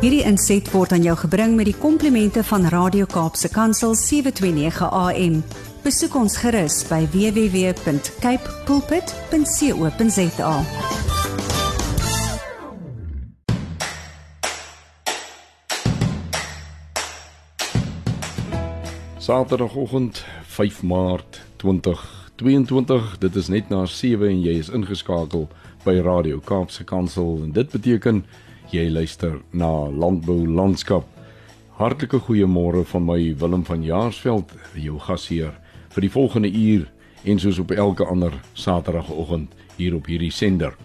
Hierdie inset word aan jou gebring met die komplimente van Radio Kaapse Kansel 729 AM. Besoek ons gerus by www.cape pulpit.co.za. Saterdagoggend 5 Maart 2022. Dit is net na 7 en jy is ingeskakel by Radio Kaapse Kansel en dit beteken jy luister na Landbou Landskap. Hartlike goeiemôre van my Willem van Jaarsveld, jou gasheer vir die volgende uur en soos op elke ander Saterdagoggend hier op hierdie sender.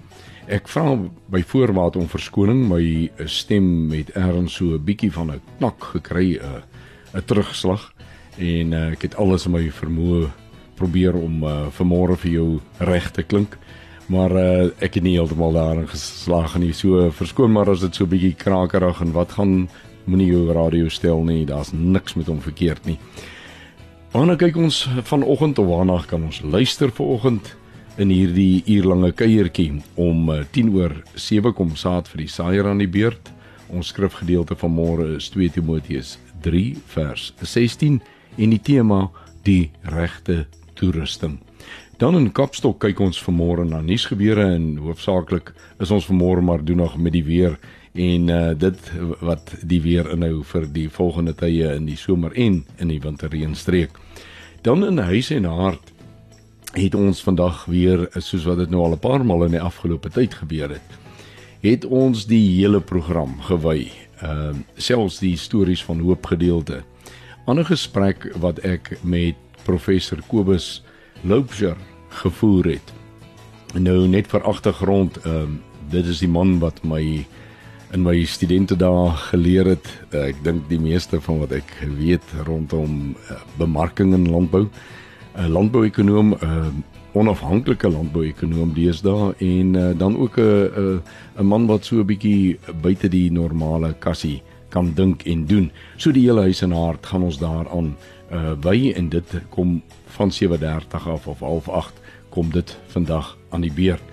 Ek vra by voorwaat om verskoning, my stem het erns so 'n bietjie van 'n knak gekry, 'n 'n terugslag en uh, ek het alles in my vermoë probeer om uh, vanmôre vir jou reg te klink. Maar uh, ek het nie heeltemal daarin geslaag nie. So verskoon maar as dit so bietjie krakerig en wat gaan moenie jou radio stel nie. Daar's niks met hom verkeerd nie. Wanneer kyk ons vanoggend of waarna kan ons luister vanoggend in hierdie uurlange kuiertjie om 10 oor 7 kom saad vir die saaier aan die beurt. Ons skrifgedeelte van môre is 2 Timoteus 3 vers 16 en die tema die regte toerusting. Dan in Kapstok kyk ons vanmôre na nuusgebeure en hoofsaaklik is ons vanmôre maar doen nog met die weer en uh, dit wat die weer inhou vir die volgende tye in die somer en in die winterreënstreek. Dan in huis en hart het ons vandag weer soos wat dit nou al 'n paar maal in die afgelope tyd gebeur het, het ons die hele program gewy, uh, selfs die stories van hoop gedeelte 'n gesprek wat ek met professor Kobus Loupser gevoer het. Nou net vir agtergrond, ehm um, dit is die man wat my in my studente dae geleer het. Uh, ek dink die meeste van wat ek weet rondom uh, bemarking in landbou. 'n uh, Landbouekonoom, 'n uh, onafhanklike landbouekonoom deesdae en uh, dan ook 'n uh, 'n uh, man wat so 'n bietjie buite die normale kassie kan dink en doen. So die hele huis en hart gaan ons daaraan uh by en dit kom van 7:30 af of half 8 kom dit vandag aan die beurt.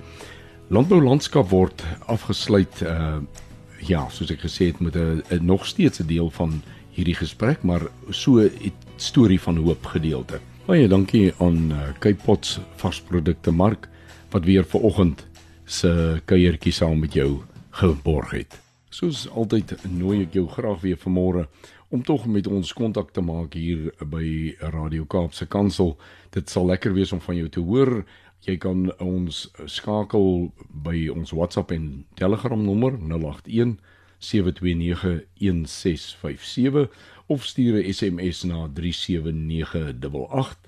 Landbou landskap word afgesluit uh ja, soos ek gesê het met 'n nog steeds 'n deel van hierdie gesprek, maar so 'n storie van hoop gedeelte. Baie dankie aan uh, Cape Pots varsprodukte mark wat weer ver oggend se kuiertjie saam met jou geborg het. Soos altyd nooi ek jou graag weer vanmôre om tog met ons kontak te maak hier by Radio Kaapse Kansel. Dit sal lekker wees om van jou te hoor. Jy kan ons skakel by ons WhatsApp en Telegram nommer 081 729 1657 of stuur 'n SMS na 37988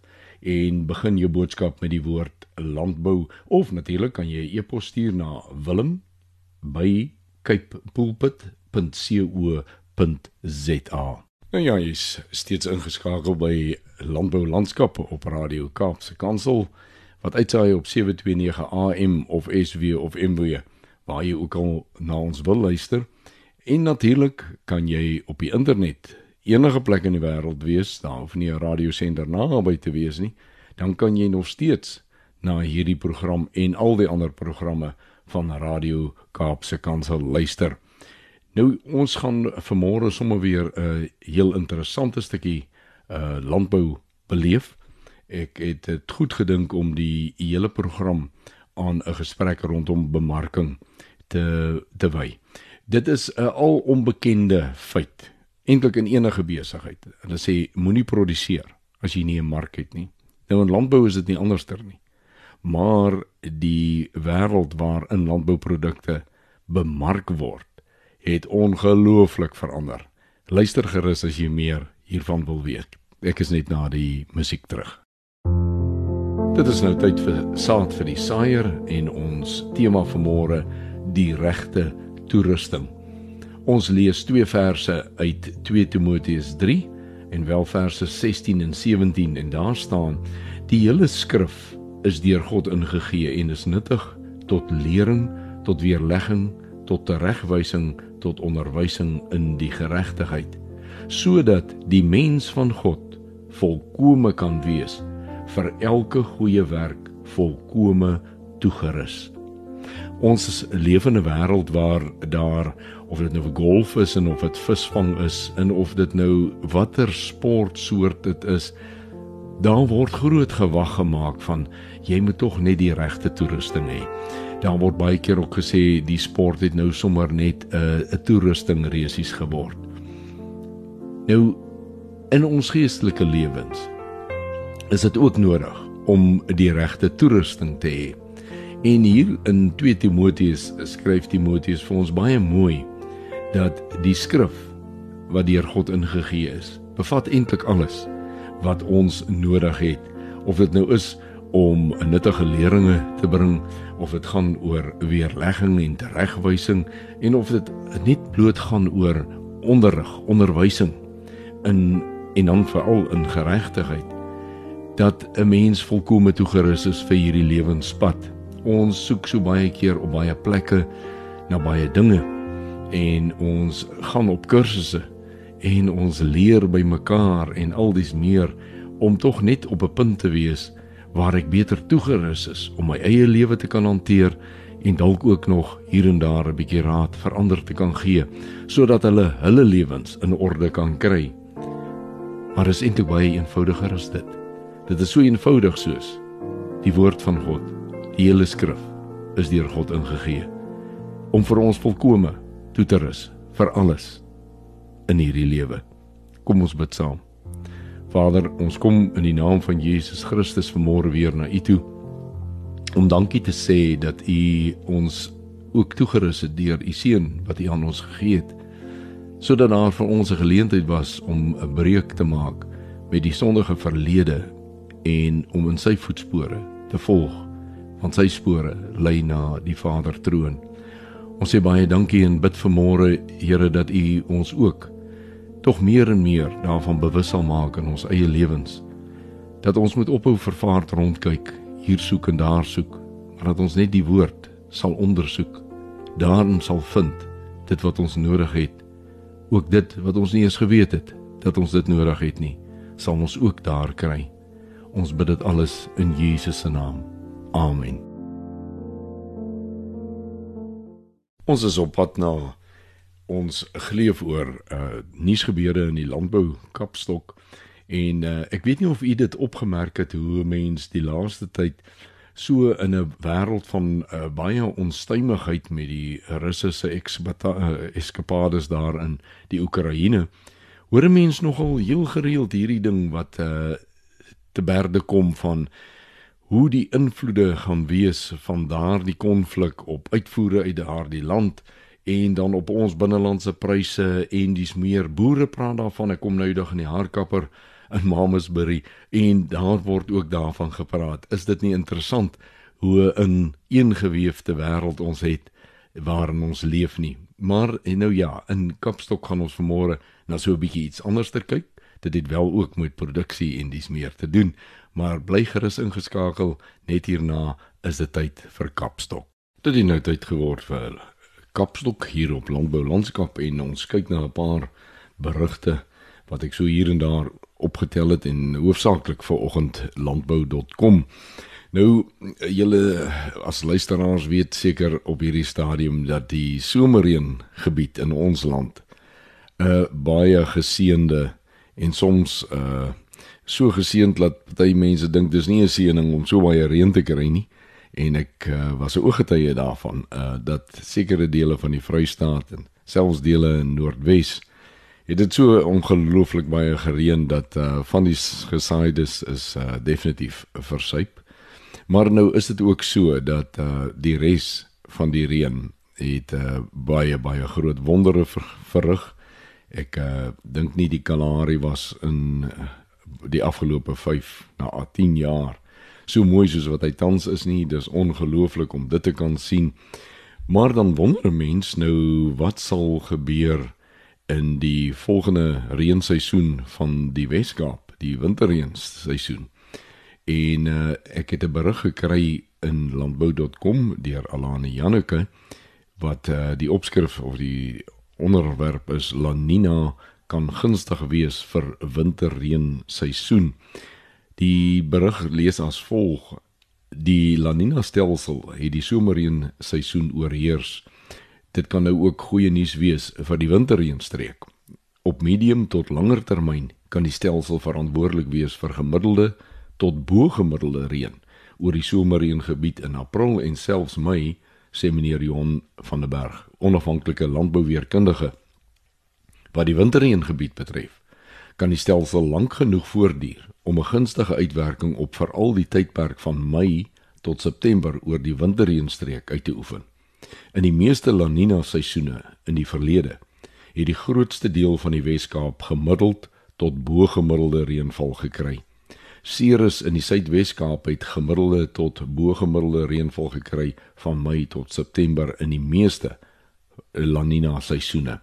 en begin jou boodskap met die woord landbou of natuurlik kan jy 'n e e-pos stuur na wilm by capepulpit.co.za. Nou ja, jy's steeds ingeskakel by Landbou Landskap op Radio Kaapse Kansel wat uitsaai op 729 AM of SW of MW waar jy ook al na ons wil luister. En natuurlik kan jy op die internet enige plek in die wêreld wees, daar hoef nie 'n radiosender naby te wees nie, dan kan jy nog steeds na hierdie program en al die ander programme van Radio Kaapse Kansel luister. Nou ons gaan vanmôre sommer weer 'n uh, heel interessante stukkie uh landbou beleef. Ek het dit goed gedink om die hele program aan 'n gesprek rondom bemarking te te wy. Dit is 'n al onbekende feit eintlik in enige besigheid. Hulle sê moenie produseer as jy nie 'n mark het nie. Nou in landbou is dit nie anderster nie maar die wêreld waarin landbouprodukte bemark word, het ongelooflik verander. Luister gerus as jy meer hiervan wil weet. Ek is net na die musiek terug. Dit is nou tyd vir saad vir die saaier en ons tema vir môre die regte toerusting. Ons lees twee verse uit 2 Timoteus 3 en wel verse 16 en 17 en daar staan die hele skrif is deur God ingegee en is nuttig tot lering, tot weerlegging, tot teregwysing, tot onderwysing in die geregtigheid, sodat die mens van God volkome kan wees vir elke goeie werk volkome toegerus. Ons is 'n lewende wêreld waar daar of dit nou golf is en of dit visvang is en of dit nou watter sportsoort dit is, daar word groot gewag gemaak van jy moet tog net die regte toerusting hê. Daar word baie keer ook gesê die sport het nou sommer net 'n uh, 'n toerusting resies geword. Nou in ons geestelike lewens is dit ook nodig om die regte toerusting te hê. En hier in 2 Timoteus skryf Timoteus vir ons baie mooi dat die skrif wat deur God ingegee is, bevat eintlik alles wat ons nodig het of dit nou is om nuttige leringe te bring of dit gaan oor weerlegging en teregwysing en of dit net bloot gaan oor onderrig, onderwysing in en dan veral in geregtigheid dat 'n mens volkome toegerus is vir hierdie lewenspad. Ons soek so baie keer op baie plekke na baie dinge en ons gaan op kursusse en ons leer by mekaar en al dis meer om tog net op 'n punt te wees waar ek beter toegerus is om my eie lewe te kan hanteer en dalk ook nog hier en daar 'n bietjie raad vir ander te kan gee sodat hulle hulle lewens in orde kan kry. Maar is eintlik baie eenvoudiger as dit. Dit is so eenvoudig soos die woord van God, die hele skrif is deur God ingegee om vir ons volkome toe te rus vir alles in hierdie lewe. Kom ons bid saam. Vader, ons kom in die naam van Jesus Christus vanmôre weer na U toe om dankie te sê dat U ons ook toegerus het deur U seun wat U aan ons gegee het sodat daar vir ons 'n geleentheid was om 'n breuk te maak met die sondige verlede en om in sy voetspore te volg want sy spore lei na die Vader troon. Ons sê baie dankie en bid vir môre Here dat U ons ook tog meer en meer daarvan bewus sal maak in ons eie lewens dat ons moet ophou vervaard rondkyk hier soek en daar soek maar dat ons net die woord sal ondersoek daarin sal vind dit wat ons nodig het ook dit wat ons nie eens geweet het dat ons dit nodig het nie sal ons ook daar kry. Ons bid dit alles in Jesus se naam. Amen. Ons is op pad na ons geleef oor uh nuusgebeure in die landbou kapstok. En uh ek weet nie of u dit opgemerk het hoe mense die laaste tyd so in 'n wêreld van uh, baie onstuimigheid met die Russiese eskapades daar in die Oekraïne hoor mense nogal heel gereeld hierdie ding wat uh te berde kom van hoe die invloede gaan wees van daardie konflik op uitvoere uit daardie land en dan op ons binnelandse pryse en dis meer boere praat daarvan. Ek kom nou eendag in die haarkapper in Mamasbury en daar word ook daarvan gepraat. Is dit nie interessant hoe 'n eengeweefde wêreld ons het waarin ons leef nie? Maar en nou ja in Kapstok gaan ons vanmôre na so 'n bietjie iets anders kyk. Dit het wel ook met produksie en dis meer te doen. Maar bly gerus ingeskakel. Net hierna is dit tyd vir Kapstok. Dit het nou tyd geword vir hulle kapstok hier op Landbou Landskap en ons kyk na 'n paar berigte wat ek so hier en daar opgetel het en hoofsaaklik vir oggend landbou.com. Nou julle as luisteraars weet seker op hierdie stadium dat die somerreën gebied in ons land 'n uh, baie geseënde en soms uh so geseënd dat baie mense dink dis nie 'n seëning om so baie reën te kry nie en ek uh, was 'n ooggetuie daarvan uh, dat sekere dele van die Vrystaat en selfs dele in Noordwes het dit so ongelooflik baie gereën dat uh, van die gesaides is uh, definitief versuip. Maar nou is dit ook so dat uh, die res van die reën het uh, baie baie groot wondere ver, verrig. Ek uh, dink nie die Kalahari was in uh, die afgelope 5 na 10 jaar so mooi soos wat hy tans is nie. Dis ongelooflik om dit te kan sien. Maar dan wonder 'n mens nou wat sal gebeur in die volgende reenseisoen van die Weskaap, die winterreenseisoen. En uh, ek het 'n berig gekry in landbou.com deur Alane Janneke wat uh, die opskrif of die onderwerp is La Nina kan gunstig wees vir winterreenseisoen. Die berig lees as volg: Die La Nina stelsel het die somerreën seisoen oorheers. Dit kan nou ook goeie nuus wees vir die winterreënstreek. Op medium tot langer termyn kan die stelsel verantwoordelik wees vir gemiddelde tot bo-gemiddelde reën oor die somerreëngebied in April en selfs Mei, sê meneer Jon van der Berg, onafhanklike landbouweerkundige. Wat die winterreëngebied betref, kan die stelsel lank genoeg voortduur om 'n gunstige uitwerking op veral die tydperk van Mei tot September oor die winterreënstreek uit te oefen. In die meeste La Nina seisoene in die verlede het die grootste deel van die Wes-Kaap gemiddeld tot bo-gemiddelde reënval gekry. Ceres in die Suidwes-Kaap het gemiddelde tot bo-gemiddelde reënval gekry van Mei tot September in die meeste La Nina seisoene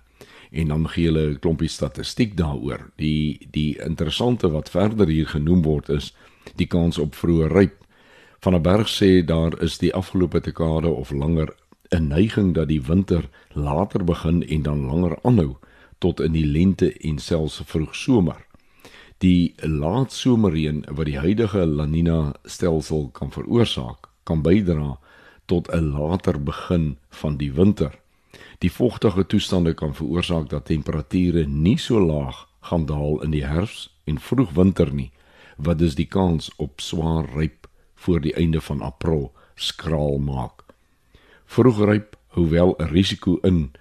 en dan gee hulle 'n klompie statistiek daaroor. Die die interessante wat verder hier genoem word is die kans op vroeë ryp. Van 'n berg sê daar is die afgelope dekade of langer 'n neiging dat die winter later begin en dan langer aanhou tot in die lente en selfs vroeg somer. Die laat somerreën wat die huidige La Nina stelsel kan veroorsaak, kan bydra tot 'n later begin van die winter. Die vogtige toestande kan veroorsaak dat temperature nie so laag gaan daal in die herfs en vroegwinter nie, wat dus die kans op swaar ryp voor die einde van April skraal maak. Vroegryp hoewel 'n risiko in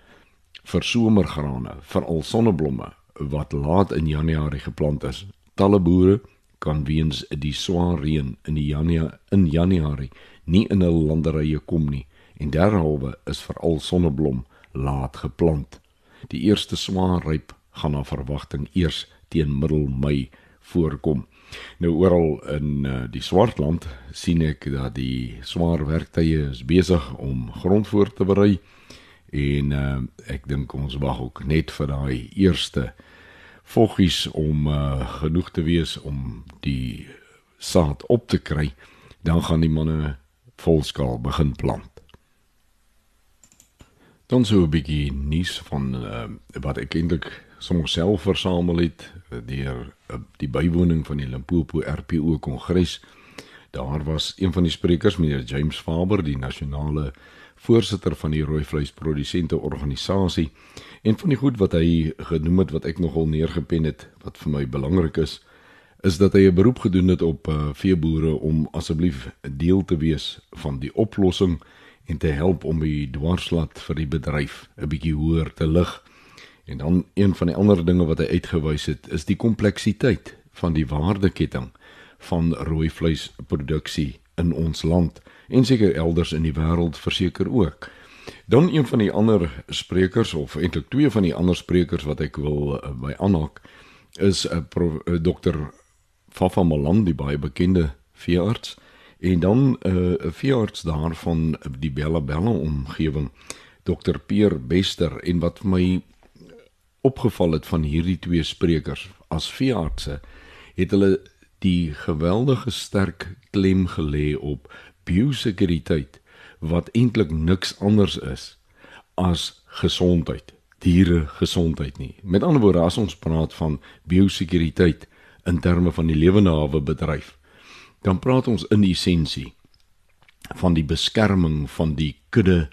vir somergrane, veral sonneblomme wat laat in Januarie geplant is. Talle boere kan weens die swaar reën in die Januarie in Januarie nie in hul landerye kom nie en derhalwe is veral sonneblom laat geplant. Die eerste swaar ryp gaan na verwagting eers teen middel Mei voorkom. Nou oral in uh, die Swartland sien ek dat die swaar werktye is besig om grond voor te berei en uh, ek dink ons wag ook net vir daai eerste voggies om uh, genoeg te wees om die saad op te kry dan gaan die manne volskaal begin plant. Dan so 'n bietjie nuus van uh, wat ek eintlik sommer self versamel het uh, deur uh, die bywoning van die Limpopo RPO Kongres. Daar was een van die sprekers, meneer James Faber, die nasionale voorsitter van die rooi vleisprodusente organisasie. En van die goed wat hy genoem het wat ek nogal neergepen het wat vir my belangrik is, is dat hy 'n beroep gedoen het op uh, veeboere om asseblief deel te wees van die oplossing en te help om die dwarslat vir die bedryf 'n bietjie hoër te lig. En dan een van die ander dinge wat hy uitgewys het, is die kompleksiteit van die waardeketting van rooi vleisproduksie in ons land en seker elders in die wêreld verseker ook. Dan een van die ander sprekers of eintlik twee van die ander sprekers wat ek wil uh, by aanhaak is 'n uh, uh, dokter Fafa Malandi baie bekende veearts En dan eh, uh, veearts daarvan die Bella Bella omgewing, Dr Peer Bester en wat my opgeval het van hierdie twee sprekers as veeartse, het hulle die geweldige sterk klem gelê op biosekuriteit wat eintlik niks anders is as gesondheid, diere gesondheid nie. Met ander woorde, as ons praat van biosekuriteit in terme van die lewende hawe bedryf, dan praat ons in essensie van die beskerming van die kudde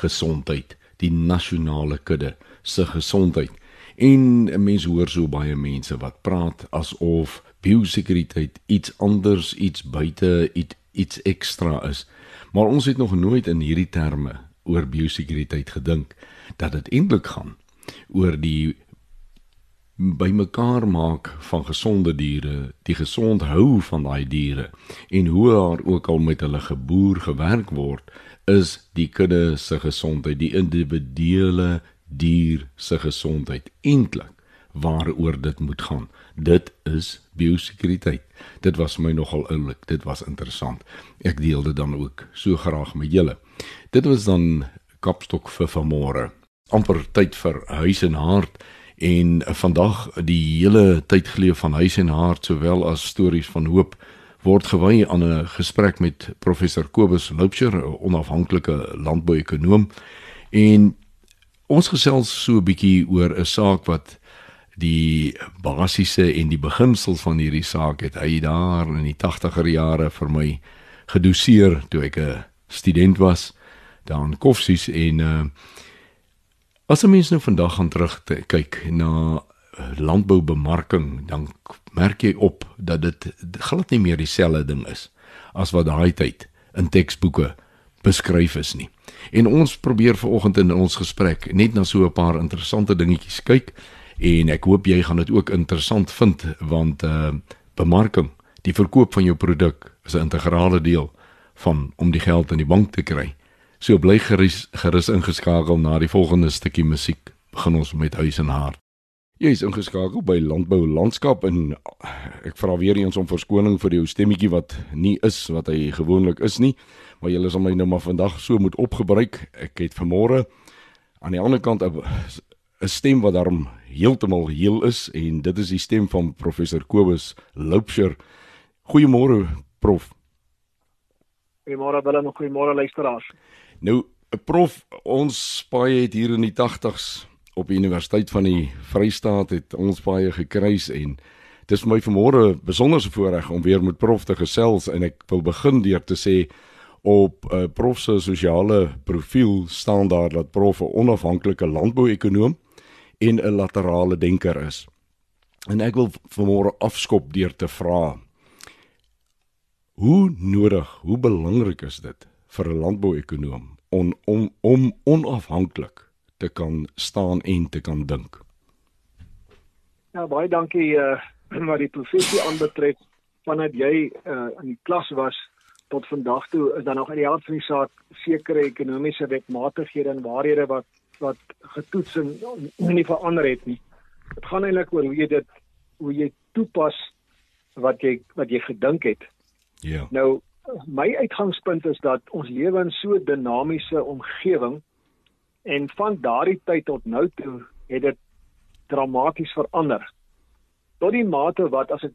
gesondheid, die nasionale kudde se gesondheid. En mense hoor so baie mense wat praat asof biosekuriteit iets anders, iets buite, iets iets ekstra is. Maar ons het nog nooit in hierdie terme oor biosekuriteit gedink dat dit eintlik gaan oor die bymekaar maak van gesonde diere, die gesond hou van daai diere en hoe daar ook al met hulle geboer gewerk word, is die kudde se gesondheid, die individuele dier se gesondheid eintlik waaroor dit moet gaan. Dit is biosekuriteit. Dit was my nogal oulik, dit was interessant. Ek deel dit dan ook so graag met julle. Dit was dan Kapstok vir vanmôre. amper tyd vir huis en hart en vandag die hele tyd geleef van huis en hart sowel as stories van hoop word gewy aan 'n gesprek met professor Kobus Loupsher, 'n onafhanklike landbouekonoom. En ons gesels so 'n bietjie oor 'n saak wat die basiese en die beginsels van hierdie saak het hy daar in die 80er jare vir my gedoseer toe ek 'n student was daar in Koffsies en uh as 'n mens nou vandag gaan terug kyk na landboubemarking dan merk jy op dat dit glad nie meer dieselfde ding is as wat daai tyd in teksboeke beskryf is nie. En ons probeer vanoggend in ons gesprek net na so 'n paar interessante dingetjies kyk en ek hoop jy gaan dit ook interessant vind want uh bemarking, die verkoop van jou produk is 'n integrale deel van om die geld in die bank te kry. So bly gerus, gerus ingeskakel na die volgende stukkie musiek. Begin ons met huis en hart. Jy is ingeskakel by Landbou Landskap en ek vra weer eens om verskoning vir die ou stemmetjie wat nie is wat hy gewoonlik is nie maar julle sal my nou maar vandag so moet opgebruik. Ek het vanmôre aan die ander kant 'n stem wat daarom heeltemal heel is en dit is die stem van professor Kobus Loupsher. Goeiemôre prof. Goeiemôre Willem goeiemôre luisteraars. Nou prof, ons paai het hier in die 80s op die Universiteit van die Vrystaat het ons paai gekruis en dis vir my vanmôre besonderse voorreg om weer met prof te gesels en ek wil begin deur te sê op 'n uh, eh, prof se sosiale profiel staan daar dat prof 'n onafhanklike landbouekonoom en 'n laterale denker is. En ek wil vanmôre afskop deur te vra hoe nodig, hoe belangrik is dit vir 'n landbouekonoom om om om onafhanklik te kan staan en te kan dink. Ja, baie dankie uh wat die professie aanbetref vandat jy uh in die klas was tot vandag toe is daar nog uit die hart van die saak sekere ekonomiese wetmatighede en waarhede wat wat getoets en nie verander het nie. Dit gaan eintlik oor hoe jy dit hoe jy toepas wat jy wat jy gedink het. Ja. Nou my uitgangspunt is dat ons lewe in so 'n dinamiese omgewing en van daardie tyd tot nou toe het dit dramaties verander. Tot die mate wat as ek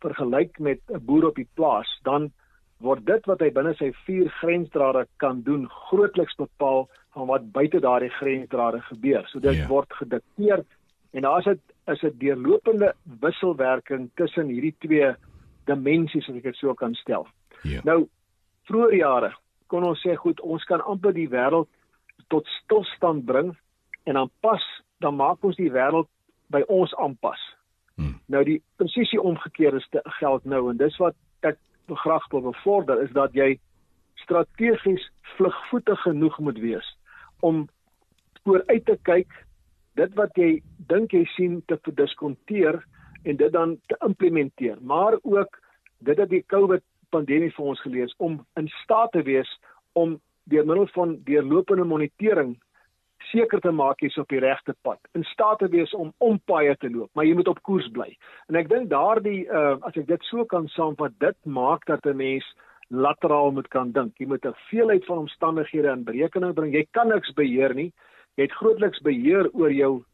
vergelyk met 'n boer op die plaas, dan word dit wat hy binne sy vier grensdrade kan doen grootliks bepaal van wat buite daardie grensdrade gebeur. So dit yeah. Ja. word gedikteer en daar is dit is 'n deurlopende wisselwerking tussen hierdie twee dimensies as ek dit so kan stel. Yeah. Nou vroeër jare kon ons sê goed, ons kan amper die wêreld tot stilstand bring en dan pas dan maak ons die wêreld by ons aanpas. Hmm. Nou die presisie omgekeerde geld nou en dis wat ek graag wil bevorder is dat jy strategies vlugvoetig genoeg moet wees om vooruit te kyk dit wat jy dink jy sien te diskonteer en dit dan te implementeer maar ook dit dat die COVID pandemie vir ons gelees om in staat te wees om deur middel van deurlopende monitering seker te maak jy's op die regte pad. In staat te wees om om paaie te loop, maar jy moet op koers bly. En ek dink daardie uh as ek dit so kan saamvat, dit maak dat 'n mens lateraal moet kan dink. Jy moet 'n veelheid van omstandighede in berekening bring. Jy kan niks beheer nie. Jy het grootliks beheer oor jou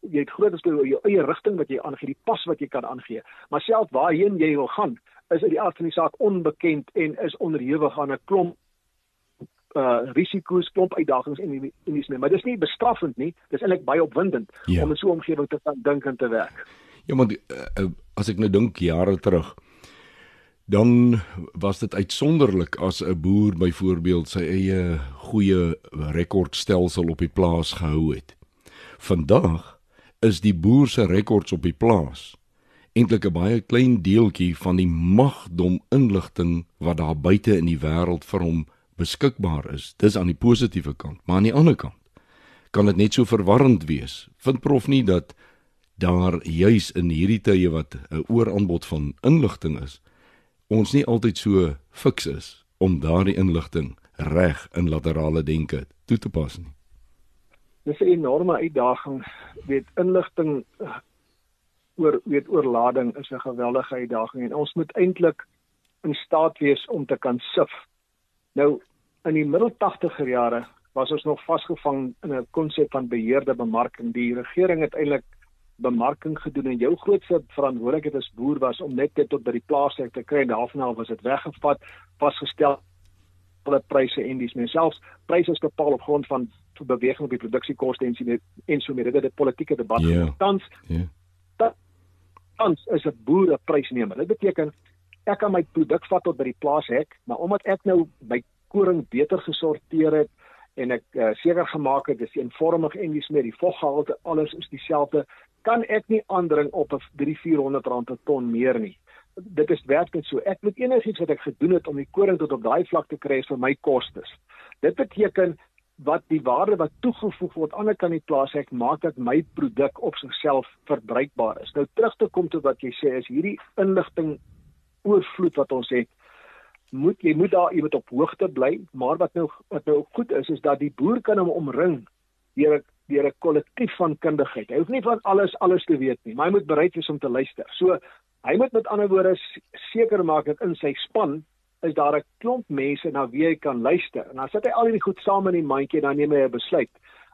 jy het grootliks beheer oor jou eie rigting wat jy aangee, die pas wat jy kan aangee. Maar selfs waarheen jy wil gaan, is uit die aard van die saak onbekend en is onderhewig aan 'n klomp uh risiko's, klomp uitdagings en en dis nie, maar dis nie bestraffend nie. Dis eintlik baie opwindend ja. om in so 'n omgewing te kan dink en te werk. Ja, maar uh, as ek nou dink jare terug, dan was dit uitsonderlik as 'n boer byvoorbeeld sy eie goeie rekordstelsel op die plaas gehou het. Vandag is die boer se rekords op die plaas eintlik 'n baie klein deeltjie van die magdom inligting wat daar buite in die wêreld vir hom beskikbaar is. Dis aan die positiewe kant, maar aan die ander kant kan dit net so verwarrend wees. Vind prof nie dat daar juis in hierdie tye wat 'n ooraanbod van inligting is, ons nie altyd so fiks is om daardie inligting reg in laterale denke toe te pas nie. Dis 'n enorme uitdaging. Weet inligting eh, oor weet oorlading is 'n geweldige uitdaging en ons moet eintlik in staat wees om te kan sif. Nou in die middel 80er jare was ons nog vasgevang in 'n konsep van beheerde bemarking. Die regering het eintlik bemarking gedoen en jou grootste verantwoordelikheid as boer was om net dit tot by die plaaslike te kry en daarna was dit weggevat, vasgestel alle pryse en dis meer selfs pryse is bepaal op grond van beweging op die produksiekoste en sien en so meer dit is 'n politieke debat yeah. tans yeah. Tans is 'n boer 'n prysnemer dit beteken ek kan my produk vat tot by die plaashek, maar omdat ek nou my koring beter gesorteer het en ek uh, seker gemaak het dis eenvormig en dis meer die voggehalte alles is dieselfde, kan ek nie aandring op 'n 3-400 rand per ton meer nie. Dit is werklik so. Ek moet enigiets wat ek gedoen het om die koring tot op daai vlak te kry vir my kostes. Dit beteken wat die waarde wat toegevoeg word aan 'n kan die plaashek maak dat my produk op sigself verbruikbaar is. Nou terug te kom tot wat jy sê is hierdie inligting oorvloed wat ons het moet jy moet daar iewers op hoogte bly, maar wat nou wat nou goed is is dat die boer kan hom omring deur 'n deur 'n kollektief van kundigheid. Hy hoef nie van alles alles te weet nie, maar hy moet bereid wees om te luister. So hy moet met ander woorde seker maak dat in sy span is daar 'n klomp mense na wie hy kan luister. En dan sit hy al hierdie goed saam in die mandjie en dan neem hy 'n besluit.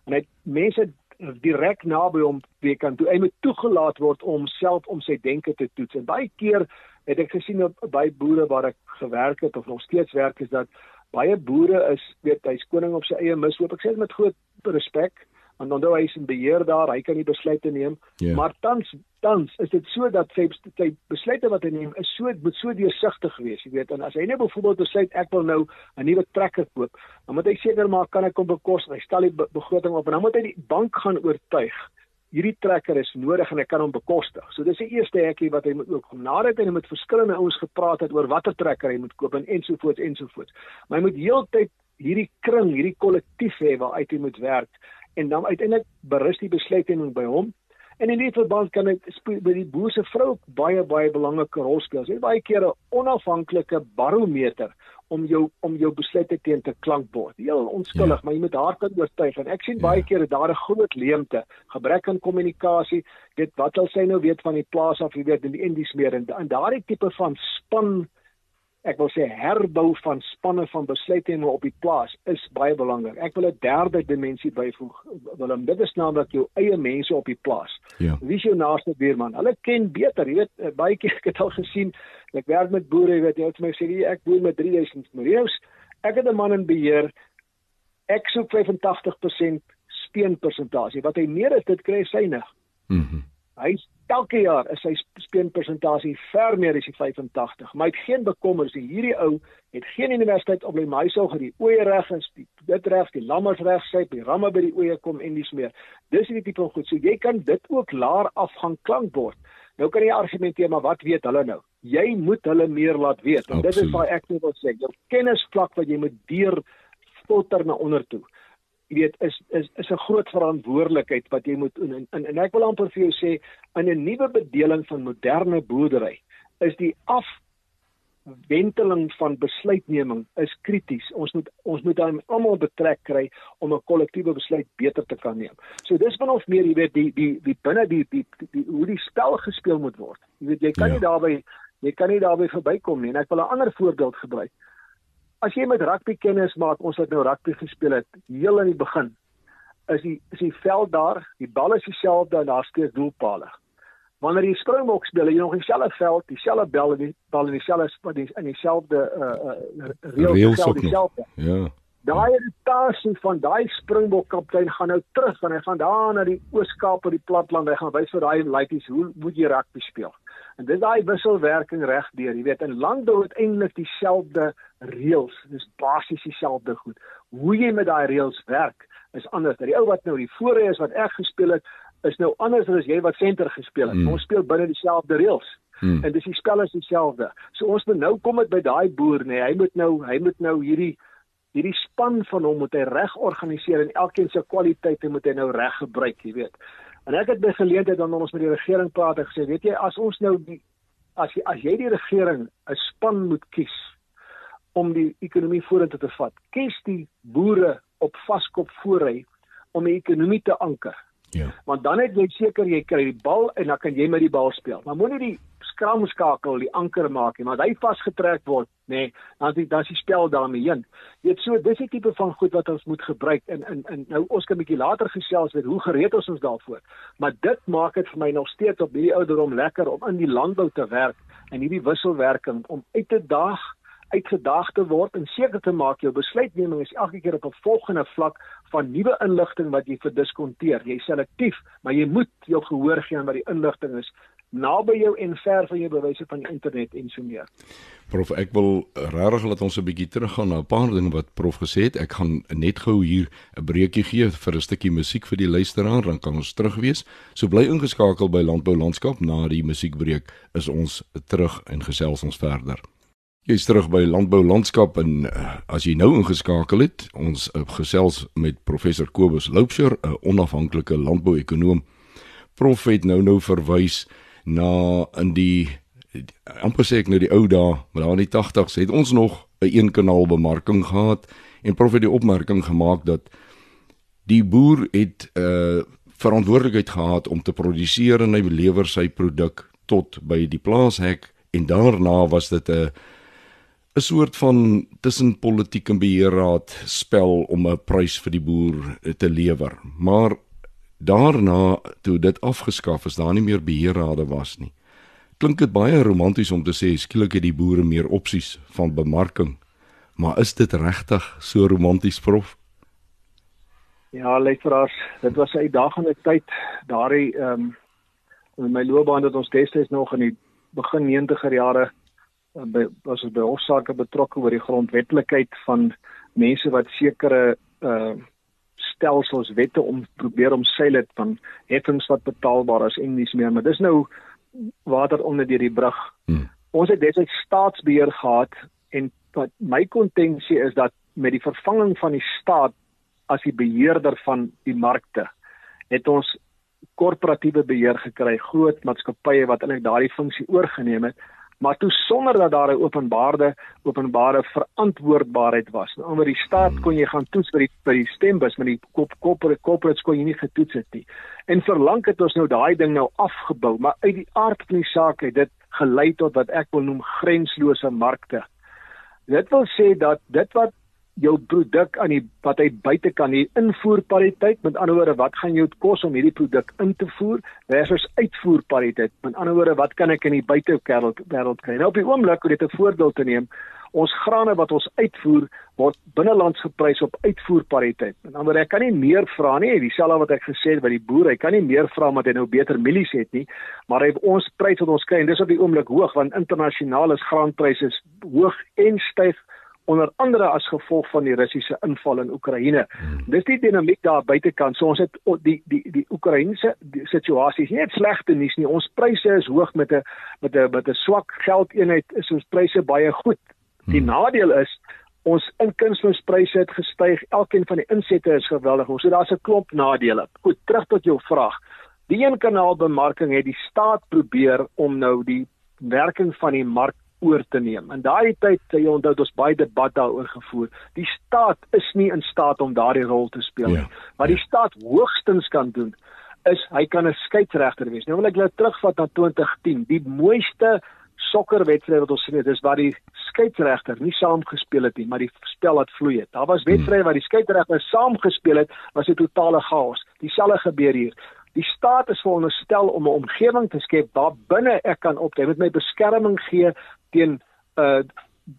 En hy mense direk naby hom wie kan toe hy moet toegelaat word om self om sy denke te toets. En baie keer het ek gesien op by boere waar ek gewerk het of nog steeds werk is dat baie boere is weet hy's koning op sy eie misloop. Ek sê dit met groot respek want onthou hy is in beheer daar, hy kan nie besluite neem. Yeah. Ja. Maar tans tans is dit so dat sy sy besluite wat hy neem is so moet so deursigtig wees, jy weet. En as hy net byvoorbeeld besluit ek wil nou 'n nuwe trekker koop, dan moet hy seker maak kan ek hom bekos, hy stel die begroting op en dan moet hy die bank gaan oortuig hierdie trekker is nodig en ek kan hom bekostig. So dis die eerste hekkie wat hy moet ook nadat hy met verskillende ouens gepraat het oor watter trekker hy moet koop en ensovoorts ensovoorts. Maar hy moet heeltyd hierdie kring, hierdie kollektief hê waar uit hy moet werk en dan uiteindelik berus die besluitneming by hom. En in hierdie verband kan dit by die boer se vrou baie baie belangrike rol speel. Sy het baie keer 'n onafhanklike barometer om jou om jou besluite teen te klankbord. Heel onskuldig, ja. maar jy moet haar kan oortuig en ek sien ja. baie keer dat daar 'n groot leemte, gebrek aan kommunikasie, weet wat al sy nou weet van die plaas af, jy weet in die Indies meer en, en daardie tipe van span ek wil sê herbou van spanne van besluitneming op die plaas is baie belangrik. Ek wil 'n derde dimensie byvoeg. Willem, dit is naamlik jou eie mense op die plaas. Ja. Wie is jou naaste buurman? Hulle ken beter, jy weet, eh, baie keer ek het al gesien, ek werk met boere, jy weet, jy het my sê ek boer met 3000 miljoens. Ek het 'n man in beheer. Ek soek 85% speen persentasie. Wat hy meer is, dit kry synig. Mhm. Mm hy elke jaar is sy speenpersentasie ver meer as die 85, maar hy het geen bekommers nie. Hierdie ou het geen universiteit op hom, hy sou ge die oeye reg en die dit reg, die lammers reg sy, die ramme by die oeye kom en dis meer. Dis die tipe goed. So jy kan dit ook laer afgang klankbord. Nou kan jy argumenteer maar wat weet hulle nou? Jy moet hulle meer laat weet. En dit is waar ek net wil sê, jou kennisvlak wat jy moet deur filter na onder toe jy weet is is is 'n groot verantwoordelikheid wat jy moet doen en, en ek wil amper vir jou sê in 'n nuwe bedeling van moderne boerdery is die afwenteling van besluitneming is krities. Ons moet ons moet dan almal betrek kry om 'n kollektiewe besluit beter te kan neem. So dis van of meer jy weet die die die binne die, die, die, die hoe die spel gespeel moet word. Jy weet jy kan ja. nie daarby jy kan nie daarby verbykom nie en ek wil 'n ander voorbeeld gebruik as jy met rugby kennis maak, ons het nou rugby gespeel het heel in die begin. Is die is die veld daar, die bal is dieselfde en daar steek doelpale. Wanneer jy Springbok speel, jy nog dieselfde veld, dieselfde bal en die bal in dieselfde in, in dieselfde uh uh reëls dieselfde. Ja. Daai irritasie van daai Springbok kaptein gaan nou terug en hy gaan daar na die Oos-Kaap op die platland, hy gaan wys vir daai laities hoe moet jy rugby speel. En dis daai wisselwerking reg deur, jy weet, in landbou het eintlik dieselfde reëls, dis basies dieselfde goed. Hoe jy met daai reëls werk is anders. Die ou wat nou die voorre is wat ek gespeel het, is nou anders as jy wat senter gespeel het. Hmm. Ons speel binne dieselfde reëls. Hmm. En dis die spel is dieselfde. So ons moet nou kom met by daai boer, nê. Nee, hy moet nou hy moet nou hierdie hierdie span van hom moet hy reg organiseer en elkeen se kwaliteite moet hy nou reg gebruik, jy weet. En ek het by geleentheid dan ons met die regering praat en gesê, weet jy, as ons nou die as jy as jy die regering 'n span moet kies om die ekonomie vorentoe te vat, kies die boere op vaskop voorry om die ekonomie te anker. Ja. Want dan het jy seker jy kry die bal en dan kan jy met die bal speel. Maar moenie die skramskakel die anker maak nie, want hy vasgetrek word, nê, nee, dan is dan is die spel daarmee heen. Jy weet so dis die tipe van goed wat ons moet gebruik in in in nou ons kan 'n bietjie later gesels met hoe gereed ons ons daarvoor. Maar dit maak dit vir my nog steeds op hierdie ouderdom lekker om in die landbou te werk en hierdie wisselwerking om uit te daag uitgedaag te word en seker te maak jou besluitneming is elke keer op 'n volgende vlak van nuwe inligting wat jy verdiskonteer. Jy selektief, maar jy moet jou gehoor gee aan wat die inligting is naby jou en ver van jou bewyse van die internet en so meer. Prof, ek wil regtig laat ons 'n bietjie teruggaan na 'n paar dinge wat prof gesê het. Ek gaan net gou hier 'n breekie gee vir 'n stukkie musiek vir die luisteraar, dan kan ons terug wees. So bly ingeskakel by Landbou Landskap na die musiekbreek is ons terug en gesels ons verder. Jy is terug by Landbou Landskap en uh, as jy nou ingeskakel het, ons uh, gesels met professor Kobus Loupsher, 'n onafhanklike landbouekonoom. Prof het nou nou verwys na in die amper sê ek nou die ou dae, maar daar in die 80s het ons nog 'n een kanaal bemarking gehad en prof het die opmerking gemaak dat die boer het 'n uh, verantwoordelikheid gehad om te produseer en hy lewer sy produk tot by die plaashek en daarna was dit 'n 'n soort van tussen politiek en beheerraad spel om 'n prys vir die boer te lewer. Maar daarna toe dit afgeskaf is, daar nie meer beheerrade was nie. Klink dit baie romanties om te sê skielik het die boere meer opsies van bemarking. Maar is dit regtig so romanties prof? Ja, luisteraars, dit was 'n uitdagende tyd. Daardie ehm um, in my loopbaan dat ons destyds nog in die begin 90er jare uh, by was ons by hofsaake betrokke oor die grondwetlikheid van mense wat sekere uh stelsels wette om probeer omseil het van heffings wat betaalbaar is en niks meer maar dis nou water onder deur die brug. Hmm. Ons het destyds staatsbeheer gehad en wat my kontensie is dat met die vervanging van die staat as die beheerder van die markte het ons korporatiewe beheer gekry, groot maatskappye wat eintlik daardie funksie oorgeneem het maar toe sonder dat daar 'n openbare openbare verantwoordbaarheid was. Nou onder die staat kon jy gaan toets by die by die stembus, maar die kop corporate corporates kon jy nie getoets het nie. En verlang het ons nou daai ding nou afgebou, maar uit die aard van die saak het dit gelei tot wat ek wil noem grenslose markte. Dit wil sê dat dit wat jou produk aan die wat hy buite kan die invoerpariteit met ander woorde wat gaan jou kos om hierdie produk in te voer versus uitvoerpariteit met ander woorde wat kan ek in die buitewêreld wêreld kry? Nou op die oomblik om dit 'n voorbeeld te neem ons grane wat ons uitvoer word binnelands geprys op uitvoerpariteit met ander woorde ek kan nie meer vra nie dieselfde wat ek gesê het by die boer hy kan nie meer vra omdat hy nou beter mielies het nie maar hy ons prys wat ons kry en dis op die oomblik hoog want internasionaal is graanpryse hoog en styg onder andere as gevolg van die Russiese inval in Oekraïne. Hmm. Dis die dinamiek daar buitekant. So ons het die die die Oekraïense situasie is nie net slegte nuus nie. Ons pryse is hoog met 'n met 'n met 'n swak geldeenheid is ons pryse baie goed. Die hmm. nadeel is ons inkomstenspryse het gestyg. Elkeen van die insette is geweldig. Ons het daar's 'n klomp nadele. Goed, terug tot jou vraag. Die een kanaal bemarking het die staat probeer om nou die werking van die mark oor te neem. In daai tyd jy onthou ons baie debat daaroor gevoer. Die staat is nie in staat om daardie rol te speel nie. Ja, Wat die ja. staat hoogstens kan doen is hy kan 'n skeieregter wees. Nou wil ek net terugvat na 2010. Die mooiste sokkerwedstryd wat ons sien het, is waar die skeieregter nie saamgespeel het nie, maar die spel het vloei het. Daar was hmm. wedstrye waar die skeieregter saamgespeel het, was 'n totale chaos. Dieselfde gebeur hier. Die staat is veronderstel om 'n omgewing te skep waar binne ek kan optree met my beskerming gee teen uh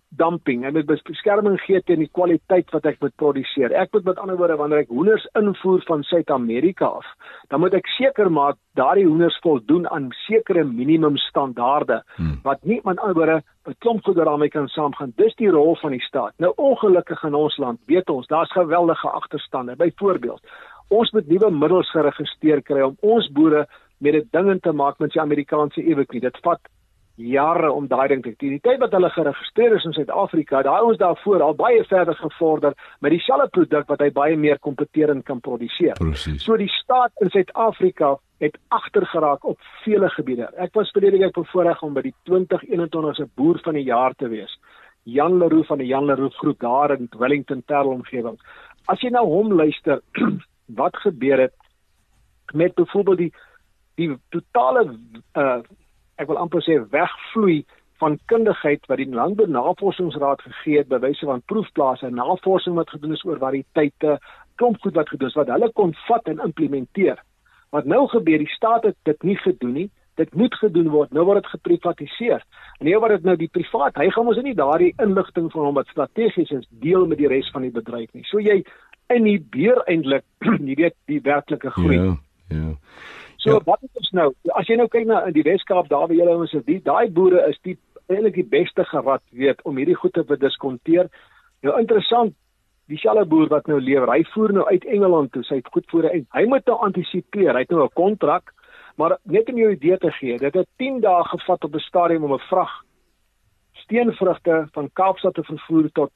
dumping en met beskerming gee teen die kwaliteit wat ek moet produseer. Ek moet met ander woorde wanneer ek hoenders invoer van Suid-Amerika af, dan moet ek seker maak daardie hoenders voldoen aan sekere minimum standaarde hmm. wat nie met ander woorde 'n klomp goede daarmee kan saamgaan. Dis die rol van die staat. Nou ongelukkig in ons land, weet ons, daar's geweldige agterstande. Byvoorbeeld, ons moet nuwe middels geregistreer kry om ons boere met dit dingend te maak met die Amerikaanse eweknie. Dit vat jare om daai ding te doen. Die tyd wat hulle geregistreer is in Suid-Afrika, daai ouens daarvoor al baie verder gevorder met dieselfde produk wat hy baie meer kompeterend kan produseer. Precies. So die staat in Suid-Afrika het agtergeraak op vele gebiede. Ek was verlede week bevoorreg om by die 2021 se boer van die jaar te wees. Jan Leroux van die Jan Leroux groep daar in Wellington Parel omgewing. As jy nou hom luister, wat gebeur het met byvoorbeeld die die totale uh ek wil amper sê wegvloei van kundigheid wat die Landbou Navorsingsraad gegee het by wyse van proefplase en navorsing wat gedoen is oor variëteite, klomp goed wat gedoen is wat hulle kon vat en implementeer. Wat nou gebeur, die staat het dit nie gedoen nie. Dit moet gedoen word. Nou word dit geprivatiseer. En nou word dit nou die privaat. Hy gaan ons nie daardie inligting van hom wat strategies is deel met die res van die bedryf nie. So jy in die beer eintlik, jy weet, die werklike groei. Ja, ja. So ja. wat is nou? As jy nou kyk na die Weskaap daar waar julle ons is, die daai boere is die eintlik die beste gerad weet om hierdie goed te bediskonteer. Nou interessant, dieselfde boer wat nou lewer, hy voer nou uit Engeland toe, sy het goed voere en hy moet nou antisipeer. Hy het nou 'n kontrak, maar net om jou idee te gee, dit het 10 dae gevat op 'n stadium om 'n vrag steenvrugte van Kaapstad te vervoer tot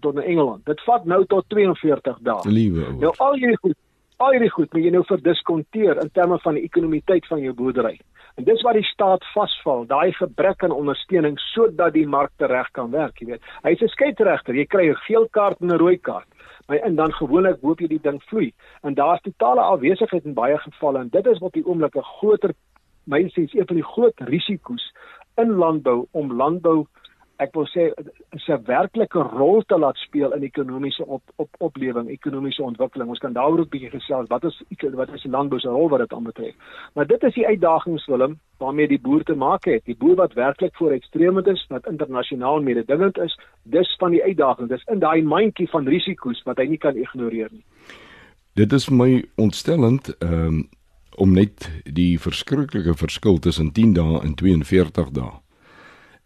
tot na Engeland. Dit vat nou tot 42 dae. Liewe. Nou al hierdie goed, al hierdie goed moet jy nou verdiskonteer in terme van die ekonomiteit van jou boerdery. En dis waar die staat vasval, daai gebrek aan ondersteuning sodat die markte reg kan werk, jy weet. Hy's 'n skeieregter, jy kry 'n geel kaart en 'n rooi kaart. Maar en dan gewoonlik hoop jy die ding vloei. En daar's totale afwesigheid in baie gevalle en dit is wat die oomblik 'n groter is een van die groot risiko's in landbou om landbou ek wil sê 'n werklike rol te laat speel in ekonomiese op op oplewing, ekonomiese ontwikkeling. Ons kan daaroor 'n bietjie gesels. Wat is wat is landbou se rol wat dit aanbetref? Maar dit is die uitdagings Willem waarmee die boer te maak het. Die boer wat werklik voor ekstreme is, wat internasionaal mededingend is, dis van die uitdagings. Dis in daai mandjie van risiko's wat hy nie kan ignoreer nie. Dit is my ontstellend um, om net die verskriklike verskil tussen 10 dae en 42 dae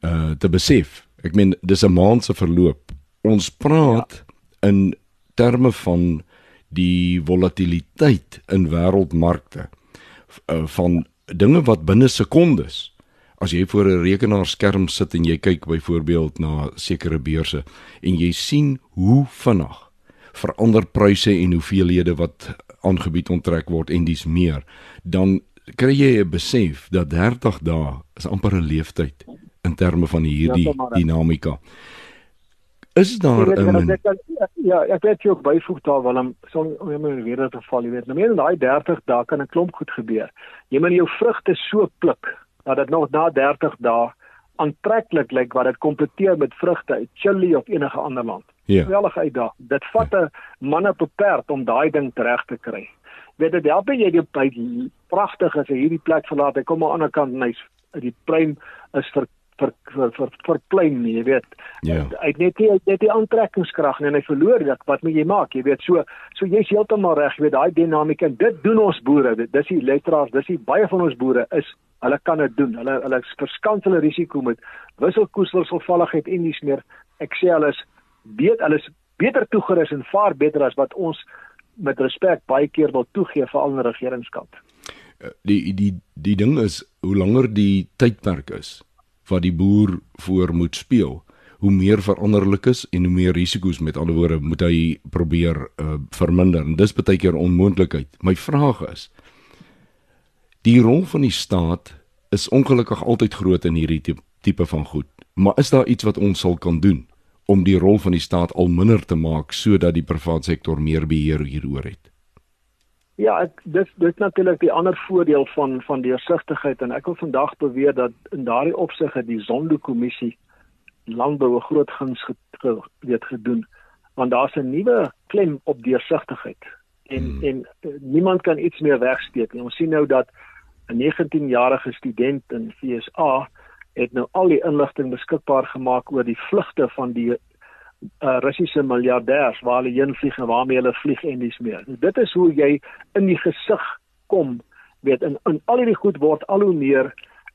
uh te besef Ek meen dis 'n maand se verloop. Ons praat ja. in terme van die volatiliteit in wêreldmarkte uh, van dinge wat binne sekondes as jy voor 'n rekenaarskerm sit en jy kyk byvoorbeeld na sekere beurse en jy sien hoe vinnig verander pryse en hoeveelhede wat aangebied onttrek word en dis meer dan kry jy 'n besef dat 30 dae is amper 'n leeftyd in terme van hierdie ja, dinamika. Is daar 'n Ja, ek weet jy ook byvoeg daar wel om so om my weer te val, jy weet. Nou meer in daai 30 dae kan 'n klomp goed gebeur. Jy moet jou vrugte so pluk dat dit nog na 30 dae aantreklik lyk wat dit kompeteer met vrugte uit Chili of enige ander land. Ja. Geweldige uitdaging. Dit vat 'n man op 'n perd om daai ding reg te kry. Weet dit help jy die by pragtig as hy hierdie plek verlaat. Hy kom aan die ander kant en hy's die pruim is vir vir vir vir verplein nie, jy weet. Ja. Hy het net nie hy het die aantrekkingskrag nie en hy verloor dit. Wat moet jy maak? Jy weet, so so jy's heeltemal reg, jy weet, daai dinamika en dit doen ons boere. Dit dis die letteraars, dis die baie van ons boere is hulle kan dit doen. Hulle hulle verskans hulle risiko met wisselkoers wisselvalligheid en dis meer. Ek sê hulle is beter hulle is beter toegerus en vaar beter as wat ons met respek baie keer wil toegee vir die regeringskant. Eh, die die die ding is hoe langer die tydperk is wat die boer voor moet speel. Hoe meer veranderlik is en hoe meer risiko's met ander woorde moet hy probeer uh, verminder. En dis baie keer onmoontlikheid. My vraag is die rol van die staat is ongelukkig altyd groot in hierdie tipe van goed. Maar is daar iets wat ons sal kan doen om die rol van die staat al minder te maak sodat die private sektor meer beheer hieroor het Ja, ek dis dis natuurlik die ander voordeel van van deursigtigheid en ek wil vandag beweer dat in daardie opsig het die Zondo-kommissie landbou 'n groot guns weet gedoen want daar's 'n nuwe klem op deursigtigheid en hmm. en uh, niemand kan iets meer wegsteek nie. Ons sien nou dat 'n 19-jarige student in FSA het nou al die inligting beskikbaar gemaak oor die vlugte van die uh, Russiese miljardêers waar hulle heen vlieg en waarmee hulle vlieg en dis meer. Nou, dit is hoe jy in die gesig kom, weet in in al hierdie goed word al hoe meer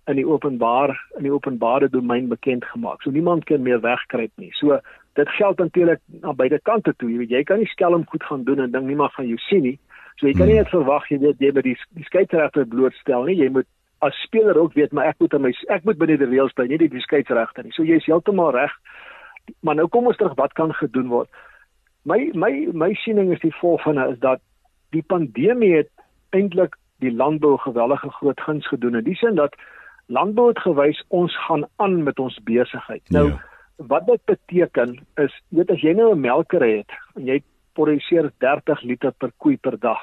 in die openbaar in die openbare domein bekend gemaak. So niemand kan meer wegkruip nie. So dit geld natuurlik aan beide kante toe. Jy weet jy kan nie skelm goed gaan doen en ding niemand van jou sien nie. So jy kan nie hmm. net verwag jy weet jy moet die die skeieregter blootstel nie. Jy moet as speler ook weet maar ek moet my ek moet binne die reëls bly, nie die, die skeieregter nie. So jy is heeltemal reg maar nou kom ons terug wat kan gedoen word. My my my siening is die volgende is dat die pandemie het eintlik die landbou gewellige groot guns gedoen in die sin dat landbou het gewys ons gaan aan met ons besigheid. Nou ja. wat dit beteken is weet as jy nou 'n melkery het en jy produseer 30 liter per koei per dag.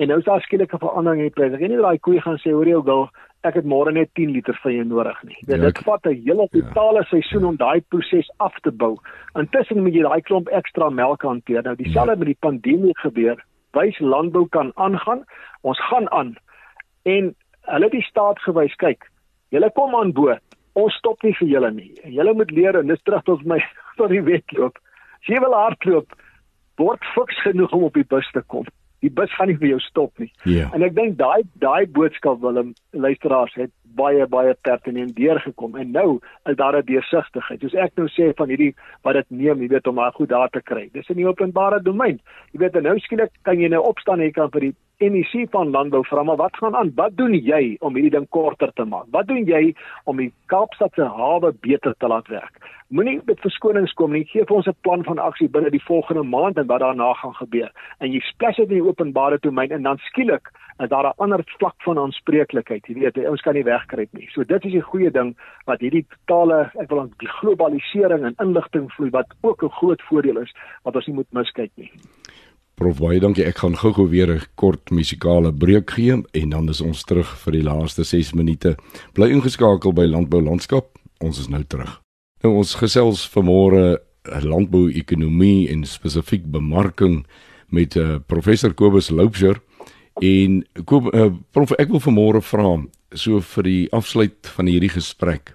En nou is daar skielik 'n verandering in pryse. Ek weet nie daai koei gaan sê hoor jy gou ek het môre net 10 liter van jou nodig nie. Ja, dit vat 'n hele ja. totale ja. seisoen om daai proses af te bou. Intussen moet jy daai klomp ekstra melk hanteer. Nou dieselfde ja. met die pandemie gebeur. Wys landbou kan aangaan. Ons gaan aan. En hulle het die staat gewys, kyk, julle kom aan boord. Ons stop nie vir julle nie. Julle moet leer en dis terug tot my tot die wedloop. As jy wil hardloop, word fiks genoeg om op die bus te kom. Die bus gaan nie vir jou stop nie. Ja. En ek dink daai daai boodskap Willem luisteraars het baie baie pertinent deurgekom en nou is daar 'n deursigtigheid. Soos ek nou sê van hierdie wat dit neem, jy weet om maar goed daar te kry. Dis 'n openbare domein. Jy weet nou skielik kan jy nou opstaan en jy kan vir die NEC van landbou vra maar wat gaan aan? Wat doen jy om hierdie ding korter te maak? Wat doen jy om die Kaapstad se hawe beter te laat werk? Moenie met verskonings kom nie. Gee vir ons 'n plan van aksie binne die volgende maand en wat daarna gaan gebeur. En jy splash dit in die openbare domein en dan skielik is daar 'n ander vlak van aanspreeklikheid. Jy weet, ons kan nie wegkruip nie. So dit is 'n goeie ding wat hierdie totale, ek wil aan die globalisering en inligting vloei wat ook 'n groot voordeel is wat ons nie moet miskyk nie. Prof baie dankie. Ek gaan gou-gou weer 'n kort musikale breek gee en dan is ons terug vir die laaste 6 minute. Bly ingeskakel by Landbou Landskap. Ons is nou terug. Nou ons gesels vanmôre landbou-ekonomie en spesifiek bemarking met uh, professor Kobus Loupsher en Kob, uh, prof ek wil vanmôre vra so vir die afsluit van hierdie gesprek.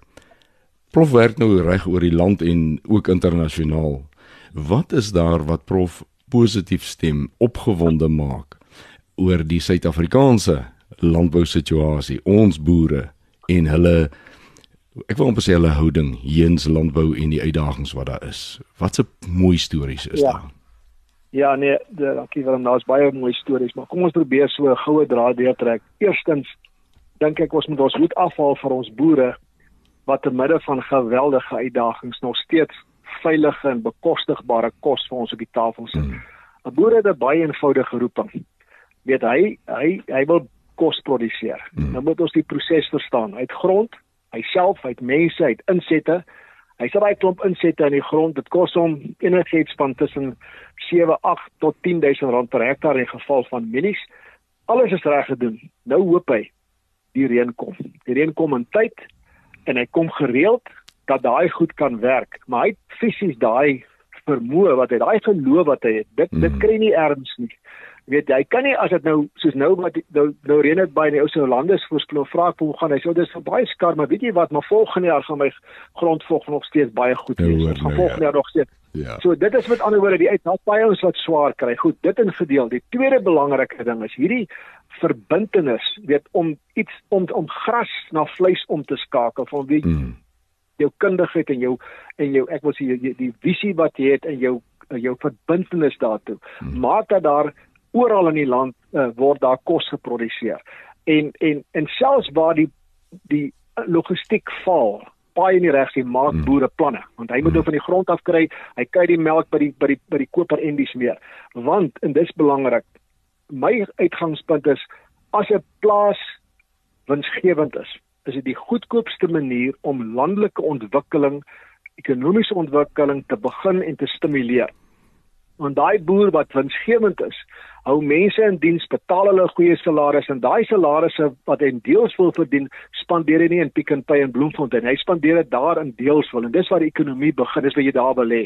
Prof werk nou reg oor die land en ook internasionaal. Wat is daar wat prof positief stem opgewonde maak oor die Suid-Afrikaanse landbousituasie, ons boere en hulle ek wil amper sê hulle houding heens landbou en die uitdagings wat daar is. Watse mooi stories is ja. daar? Ja, nee, dankie vir daas baie mooi stories, maar kom ons probeer so 'n goue draad deurtrek. Eerstens dink ek ons moet ons hoed afhaal vir ons boere wat te midde van geweldige uitdagings nog steeds veilige en bekostigbare kos vir ons op die tafel sit. 'n Boer het 'n baie eenvoudige roeping. Weet hy hy hy wil kos produseer. Hmm. Nou moet ons die proses verstaan. Hy het grond, hy self, hy het mense, hy het insette. Hy sê baie klomp insette in die grond. Dit kos hom enigiets van tussen 7, 8 tot 10000 rand per hektaar in geval van mielies. Alles is reg gedoen. Nou hoop hy die reën kom. Die reën kom in tyd en hy kom gereeld dat daai goed kan werk, maar hy het fisies daai vermoë wat hy daai geloof wat hy het. Dit mm. dit kry nie erns nie. Jy weet jy kan nie as dit nou soos nou wat nou nou reën dit baie in die ou se landes voorspel vra ek hoe gaan hy sou dis vir baie skar maar weet jy wat maar volgende jaar gaan my grondvog nog steeds baie goed wees. Ons gaan volgende ja. jaar nog steeds. Ja. So dit is met ander woorde die uit baie ons wat swaar kry. Goed, dit in gedeel. Die tweede belangrike ding is hierdie verbintenis, weet om iets om om gras na vleis om te skakel van weet mm jou kundigheid en jou en jou ek wil sê die, die visie wat jy het en jou jou verbintenis daartoe hmm. maak dat daar oral in die land uh, word daar kos geproduseer en en en selfs waar die die logistiek val baie nie reg sien maak hmm. boere planne want hy moet nou hmm. van die grond af kry hy kry die melk by die by die by die koper en dis meer want en dis belangrik my uitgangspunt is as 'n plaas winsgewend is is dit die goedkoopste manier om landelike ontwikkeling, ekonomiese ontwikkeling te begin en te stimuleer. Want daai boer wat winsgewend is, hou mense in diens, betaal hulle goeie salaris en daai salarisse wat hy deels wil verdien, spandeer hy nie in Pick n Pay en Bloemfontein. Hy spandeer dit daar in Deelswil en dis waar die ekonomie begin, dis waar jy daar wil hê.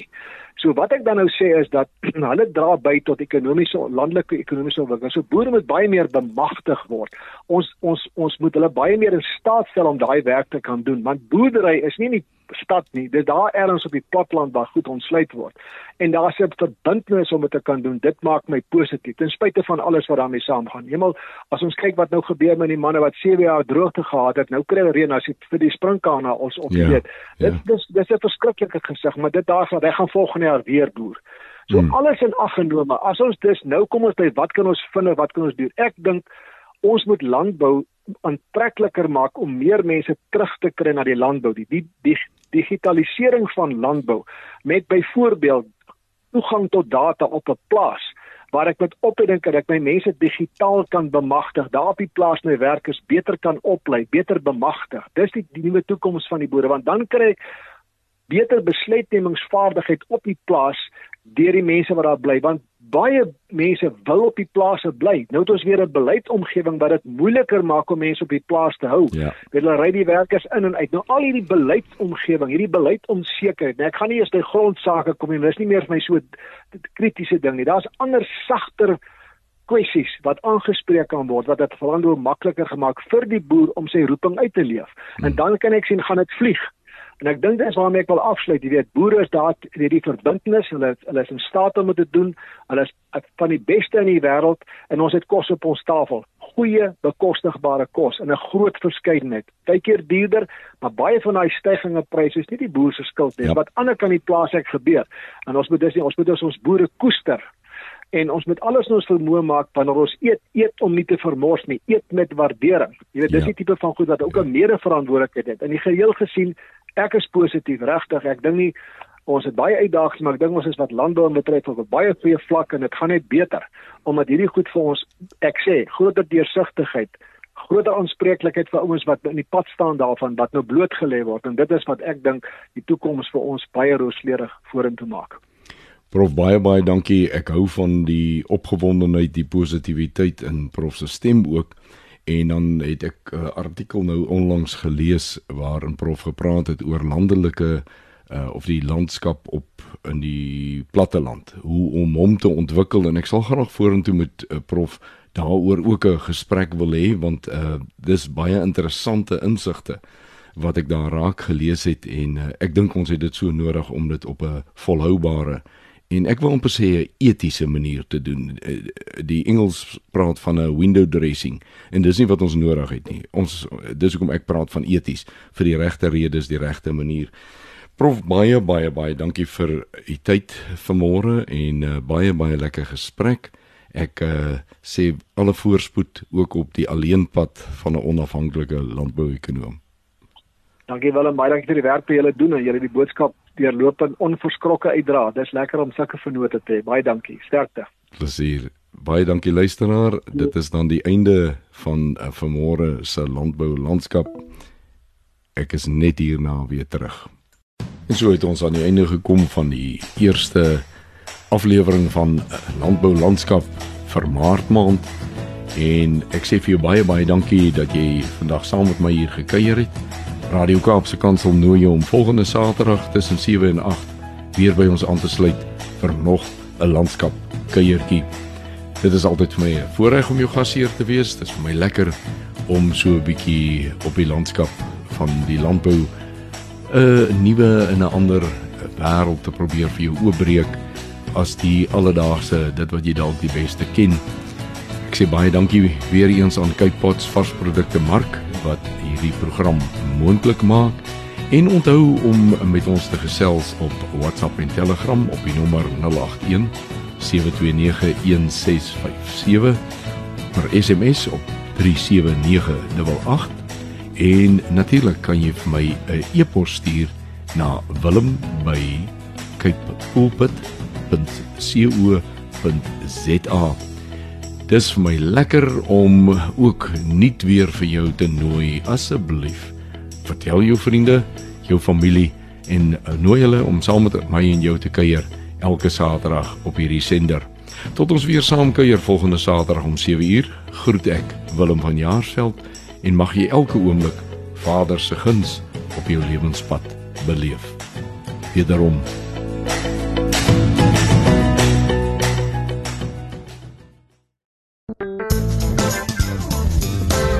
So wat ek dan nou sê is dat hulle dra by tot ekonomiese landelike ekonomiese ontwikkeling. So boere moet baie meer bemagtig word. Ons ons ons moet hulle baie meer in staat stel om daai werk te kan doen, want boerdery is nie nie stad nie. Dit daar ergens op die platteland waar goed ontsluit word. En daar's 'n verbintenis om dit te kan doen. Dit maak my positief ten spyte van alles wat daarmee saamgaan. Hemel, as ons kyk wat nou gebeur met die manne wat 7 jaar droogte gehad het, nou kry hulle reën as dit vir die sprinkane ons ja, weet. Dit ja. dis dis 'n verskriklike gesig, maar dit daar gaan hy gaan volgende jaar weer boer. So hmm. alles in ag genome. As ons dis nou kom ons by wat kan ons vind, wat kan ons doen? Ek dink ons moet landbou aantrekliker maak om meer mense terug te kry na die landbou. Die, die, die digitalisering van landbou met byvoorbeeld toegang tot data op 'n plaas waar ek met opleiding kan ek my mense digitaal kan bemagtig. Daar op die plaas my werkers beter kan oplei, beter bemagtig. Dis die, die nuwe toekoms van die boere want dan kry ek beter besluitnemingsvaardigheid op die plaas deur die mense wat daar bly want baie mense wil op die plase bly. Nou het ons weer 'n beleidsomgewing wat dit moeiliker maak om mense op die plaas te hou. Ja. Hulle ry die werkers in en uit. Nou al hierdie beleidsomgewing, hierdie beleidsonsekerheid. Nou ek gaan nie eers by grondsake kom nie. Dis nie meer vir my so kritiese ding nie. Daar's ander sagter kwessies wat aangespreek kan word wat dit verandou makliker gemaak vir die boer om sy roeping uit te leef. Hmm. En dan kan ek sien gaan dit vlieg En ek dink dis waarmee ek wil afsluit. Jy weet, boere is daar het die verbintenis, hulle hulle is in staat om dit te doen. Hulle is van die beste in die wêreld en ons het kos op ons tafel. Goeie, bekostigbare kos in 'n groot verskeidenheid. Partykeer duurder, maar baie van daai stygings in pryse is nie die boer se skuld nie. Ja. Wat ander kan die plaas ek gebeur. En ons moet dis nie ons moet ons boere koester en ons moet alles in ons vermoë maak wanneer ons eet eet om nie te vermors nie. Eet met waardering. Jy weet dis ja. die tipe van goed wat ook 'n mede-verantwoordelikheid het. In die geheel gesien ek is positief regtig. Ek dink nie ons het baie uitdagings maar ek dink ons is wat landbou betref op 'n baie goeie vlak en dit gaan net beter. Omdat hierdie goed vir ons ek sê groter deursigtigheid groter aanspreeklikheid vir ouens wat in die pad staan daarvan wat nou blootgelê word. En dit is wat ek dink die toekoms vir ons baie rooskleurig vorentoe maak Prof baie baie dankie. Ek hou van die opgewondenheid, die positiwiteit in prof se stem ook. En dan het ek 'n artikel nou onlangs gelees waarin prof gepraat het oor landelike uh, of die landskap op in die platte land, hoe om hom te ontwikkel en ek sal graag vorentoe met uh, prof daaroor ook 'n gesprek wil hê want uh, dis baie interessante insigte wat ek daar raak gelees het en uh, ek dink ons het dit so nodig om dit op 'n volhoubare en ek wil amper sê 'n etiese manier te doen. Eh, die Engels praat van 'n window dressing en dis nie wat ons nodig het nie. Ons dis hoekom ek praat van eties vir die regte redes, die regte manier. Prof baie baie baie dankie vir u tyd vanmôre en uh, baie baie lekker gesprek. Ek uh, sê alle voorspoed ook op die alleenpad van 'n onafhanklike landbouekonoom. Dankie Willem, baie dankie vir die werk wat julle doen en julle die boodskap deurlopend onverskrokke uitdra. Dis lekker om sulke vennote te hê. Baie dankie. Sterkte. Plesier. Baie dankie luisteraar. Dit is dan die einde van uh, vanmôre se landbou landskap. Ek is net hierna weer terug. En so het ons aan die einde gekom van die eerste aflewering van uh, landbou landskap vir Maart maand. En ek sê vir jou baie baie dankie dat jy vandag saam met my hier gekuier het. Radio Kaapse Kansel nooi jou om volgende Saterdag tussen 7 en 8 weer by ons aan te sluit vir nog 'n landskap kuiertjie. Dit is altyd vir my 'n voorreg om jou gasheer te wees. Dit is vir my lekker om so 'n bietjie op die landskap van die landbou 'n nuwe en 'n ander wêreld te probeer vir jou oopbreek as die alledaagse dit wat jy dalk die beste ken. Ek sê baie dankie weer eens aan Cape Pots varsprodukte Mark wat hierdie program moontlik maak en onthou om met ons te gesels op WhatsApp en Telegram op die nommer 081 7291657 per SMS op 37988 en natuurlik kan jy vir my 'n e-pos stuur na wilm@capepulpit.co.za Dis vir my lekker om ook nuut weer vir jou te nooi asseblief. Vertel jou vriende, jou familie en uh, nooi hulle om saam met my en jou te kuier elke Saterdag op hierdie sender. Tot ons weer saam kuier volgende Saterdag om 7uur. Groet ek Willem van Jaarsveld en mag jy elke oomblik Vader se guns op jou lewenspad beleef. Wederom